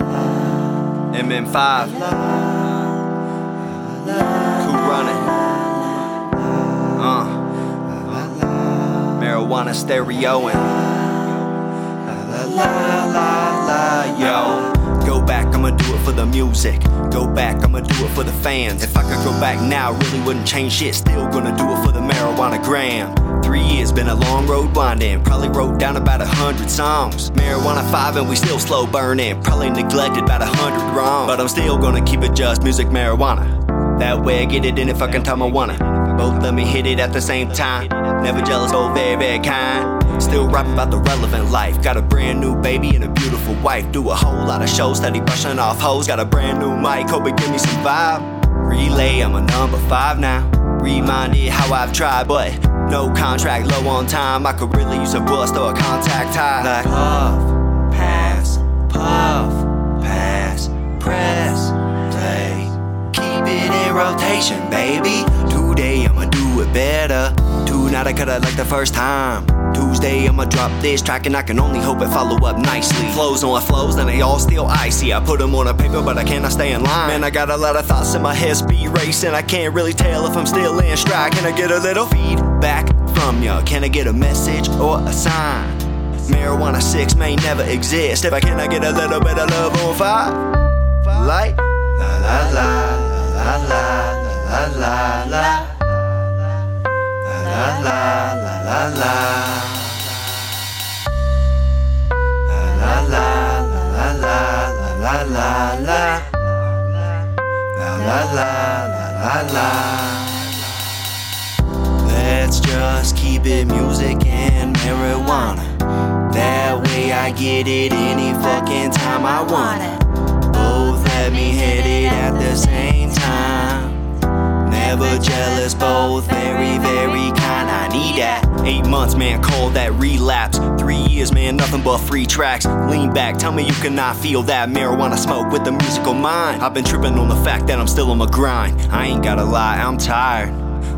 MM5. Cool running. Uh. Marijuana stereoing. La yo. Go back, I'ma do it for the music. Go back, I'ma do it for the fans. If I could go back now, really wouldn't change shit. Still gonna do it for the marijuana gram. Three years, been a long road winding. Probably wrote down about a hundred songs. Marijuana five, and we still slow burning. Probably neglected about a hundred wrong. But I'm still gonna keep it just music marijuana. That way I get it any fucking time I wanna. Both let me hit it at the same time. Never jealous, oh very, very kind. Still rap about the relevant life. Got a brand new baby and a beautiful wife. Do a whole lot of shows, steady brushing off hoes. Got a brand new mic, hope it give me some vibe. Relay, I'm a number five now. Reminded how I've tried, but no contract, low on time. I could really use a bust or a contact high. Like puff, pass, puff, pass, press, play. Keep it in rotation, baby. Today I'ma do it better. Tonight I cut it like the first time. Tuesday, I'ma drop this track and I can only hope it follow up nicely. Flows on flows, and they all still icy. I put them on a paper, but I cannot stay in line. Man, I got a lot of thoughts in my head, speed racing. I can't really tell if I'm still in stride. Can I get a little feedback from ya? Can I get a message or a sign? Marijuana 6 may never exist. If I cannot get a little bit of love on 5. Like, la la la, la la la, la la la, la la la. la. La la la la la la la la La la la la la la Let's just keep it music and marijuana. That way I get it any fucking time I wanna. Both let me hit it at the same time. Never jealous, both Eight months, man, call that relapse. Three years, man, nothing but free tracks. Lean back, tell me you cannot feel that marijuana smoke with the musical mind. I've been tripping on the fact that I'm still on my grind. I ain't gotta lie, I'm tired.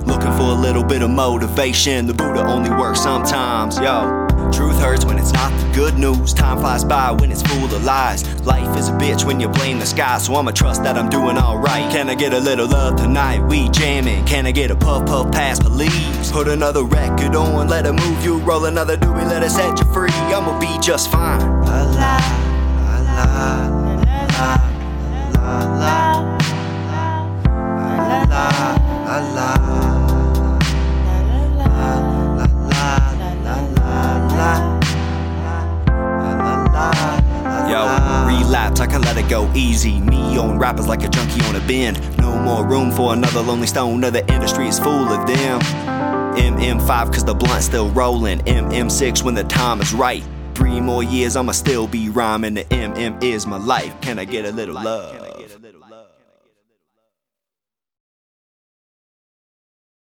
Looking for a little bit of motivation. The Buddha only works sometimes, yo. Truth hurts when it's not the good news. Time flies by when it's full of lies. Life is a bitch when you blame the sky, so I'ma trust that I'm doing alright. Can I get a little love tonight? We jamming. Can I get a puff puff pass, please? Put another record on, let it move you. Roll another doobie, let it set you free. I'ma be just fine. La la la la la la la it go easy. Me on rappers like a junkie on a bend. No more room for another lonely stoner. The industry is full of them. MM5 cause the blunt's still rolling. MM6 when the time is right. Three more years, I'ma still be rhyming. The MM is my life. Can I get a little love?